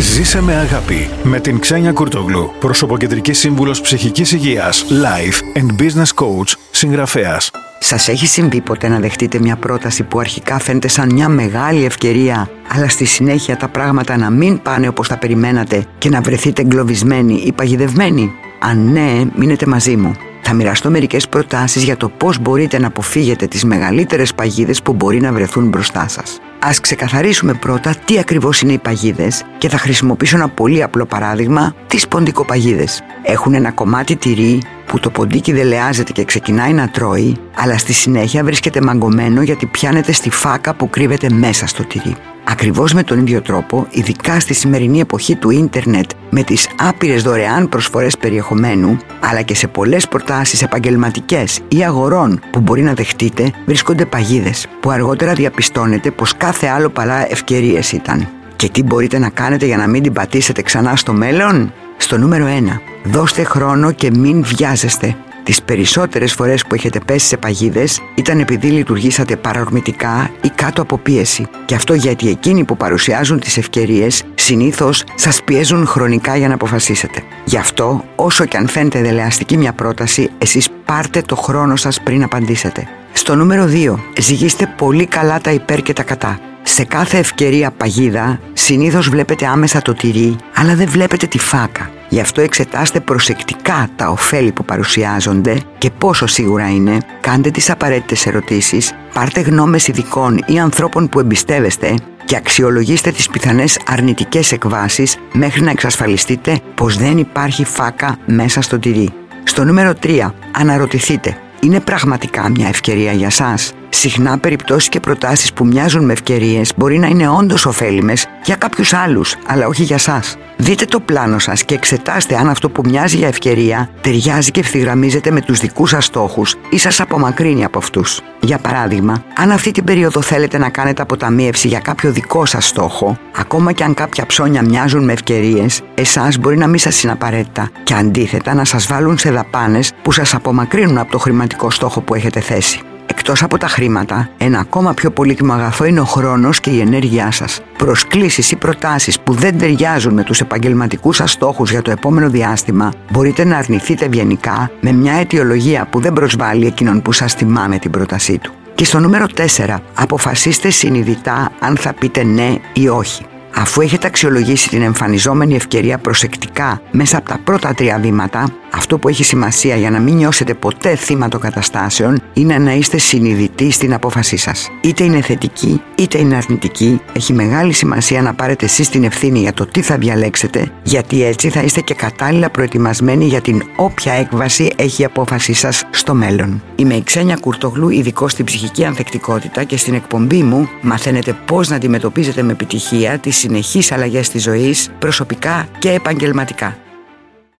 Ζήσε με αγάπη με την Ξένια Κουρτογλου, προσωποκεντρικής σύμβουλος ψυχικής υγείας, life and business coach, συγγραφέας. Σας έχει συμβεί ποτέ να δεχτείτε μια πρόταση που αρχικά φαίνεται σαν μια μεγάλη ευκαιρία, αλλά στη συνέχεια τα πράγματα να μην πάνε όπως τα περιμένατε και να βρεθείτε εγκλωβισμένοι ή παγιδευμένοι; Αν ναι, μείνετε μαζί μου. Θα μοιραστώ μερικές προτάσεις για το πώς μπορείτε να αποφύγετε τις μεγαλύτερες παγίδες που μπορεί να βρεθούν μπροστά σας. Α ξεκαθαρίσουμε πρώτα τι ακριβώς είναι οι παγίδες και θα χρησιμοποιήσω ένα πολύ απλό παράδειγμα, τις ποντικοπαγίδες. Έχουν ένα κομμάτι τυρί που το ποντίκι δελεάζεται και ξεκινάει να τρώει, αλλά στη συνέχεια βρίσκεται μαγκωμένο γιατί πιάνεται στη φάκα που κρύβεται μέσα στο τυρί. Ακριβώς με τον ίδιο τρόπο, ειδικά στη σημερινή εποχή του ίντερνετ με τις άπειρες δωρεάν προσφορές περιεχομένου, αλλά και σε πολλές προτάσεις επαγγελματικές ή αγορών που μπορεί να δεχτείτε, βρίσκονται παγίδες, που αργότερα διαπιστώνετε πως κάθε άλλο παρά ευκαιρίες ήταν. Και τι μπορείτε να κάνετε για να μην την πατήσετε ξανά στο μέλλον; Στο νούμερο 1. Δώστε χρόνο και μην βιάζεστε. Τις περισσότερες φορές που έχετε πέσει σε παγίδες ήταν επειδή λειτουργήσατε παρορμητικά ή κάτω από πίεση. Και αυτό γιατί εκείνοι που παρουσιάζουν τις ευκαιρίες συνήθως σας πιέζουν χρονικά για να αποφασίσετε. Γι' αυτό, όσο και αν φαίνεται δελεαστική μια πρόταση, εσείς πάρτε το χρόνο σας πριν απαντήσετε. Στο νούμερο 2. Ζυγίστε πολύ καλά τα υπέρ και τα κατά. Σε κάθε ευκαιρία παγίδα συνήθως βλέπετε άμεσα το τυρί, αλλά δεν βλέπετε τη φάκα. Γι' αυτό εξετάστε προσεκτικά τα ωφέλη που παρουσιάζονται και πόσο σίγουρα είναι, κάντε τις απαραίτητες ερωτήσεις, πάρτε γνώμες ειδικών ή ανθρώπων που εμπιστεύεστε και αξιολογήστε τις πιθανές αρνητικές εκβάσεις μέχρι να εξασφαλιστείτε πως δεν υπάρχει φάκα μέσα στο τυρί. Στο νούμερο 3, αναρωτηθείτε, είναι πραγματικά μια ευκαιρία για σας; Συχνά περιπτώσεις και προτάσεις που μοιάζουν με ευκαιρίες μπορεί να είναι όντως ωφέλιμες για κάποιους άλλους, αλλά όχι για σας. Δείτε το πλάνο σας και εξετάστε αν αυτό που μοιάζει για ευκαιρία ταιριάζει και ευθυγραμμίζεται με τους δικούς σας στόχους ή σας απομακρύνει από αυτούς. Για παράδειγμα, αν αυτή την περίοδο θέλετε να κάνετε αποταμίευση για κάποιο δικό σας στόχο, ακόμα και αν κάποια ψώνια μοιάζουν με ευκαιρίες, εσάς μπορεί να μην σας είναι απαραίτητα και αντίθετα να σας βάλουν σε δαπάνες που σας απομακρύνουν από το χρηματικό στόχο που έχετε θέσει. Εκτός από τα χρήματα, ένα ακόμα πιο πολύτιμο αγαθό είναι ο χρόνος και η ενέργειά σας. Προσκλήσεις ή προτάσεις που δεν ταιριάζουν με τους επαγγελματικούς σας στόχους για το επόμενο διάστημα, μπορείτε να αρνηθείτε ευγενικά με μια αιτιολογία που δεν προσβάλλει εκείνον που σας τιμά με την πρότασή του. Και στο νούμερο 4, αποφασίστε συνειδητά αν θα πείτε ναι ή όχι. Αφού έχετε αξιολογήσει την εμφανιζόμενη ευκαιρία προσεκτικά μέσα από τα πρώτα τρία βήματα, αυτό που έχει σημασία για να μην νιώσετε ποτέ θύμα των καταστάσεων είναι να είστε συνειδητοί στην απόφασή σας. Είτε είναι θετική είτε είναι αρνητική, έχει μεγάλη σημασία να πάρετε εσείς την ευθύνη για το τι θα διαλέξετε, γιατί έτσι θα είστε και κατάλληλα προετοιμασμένοι για την όποια έκβαση έχει η απόφασή σας στο μέλλον. Είμαι η Ξένια Κουρτογλού, ειδικό στην ψυχική ανθεκτικότητα και στην εκπομπή μου μαθαίνετε πώς να αντιμετωπίζετε με επιτυχία τις συνεχείς αλλαγές της ζωής, προσωπικά και επαγγελματικά.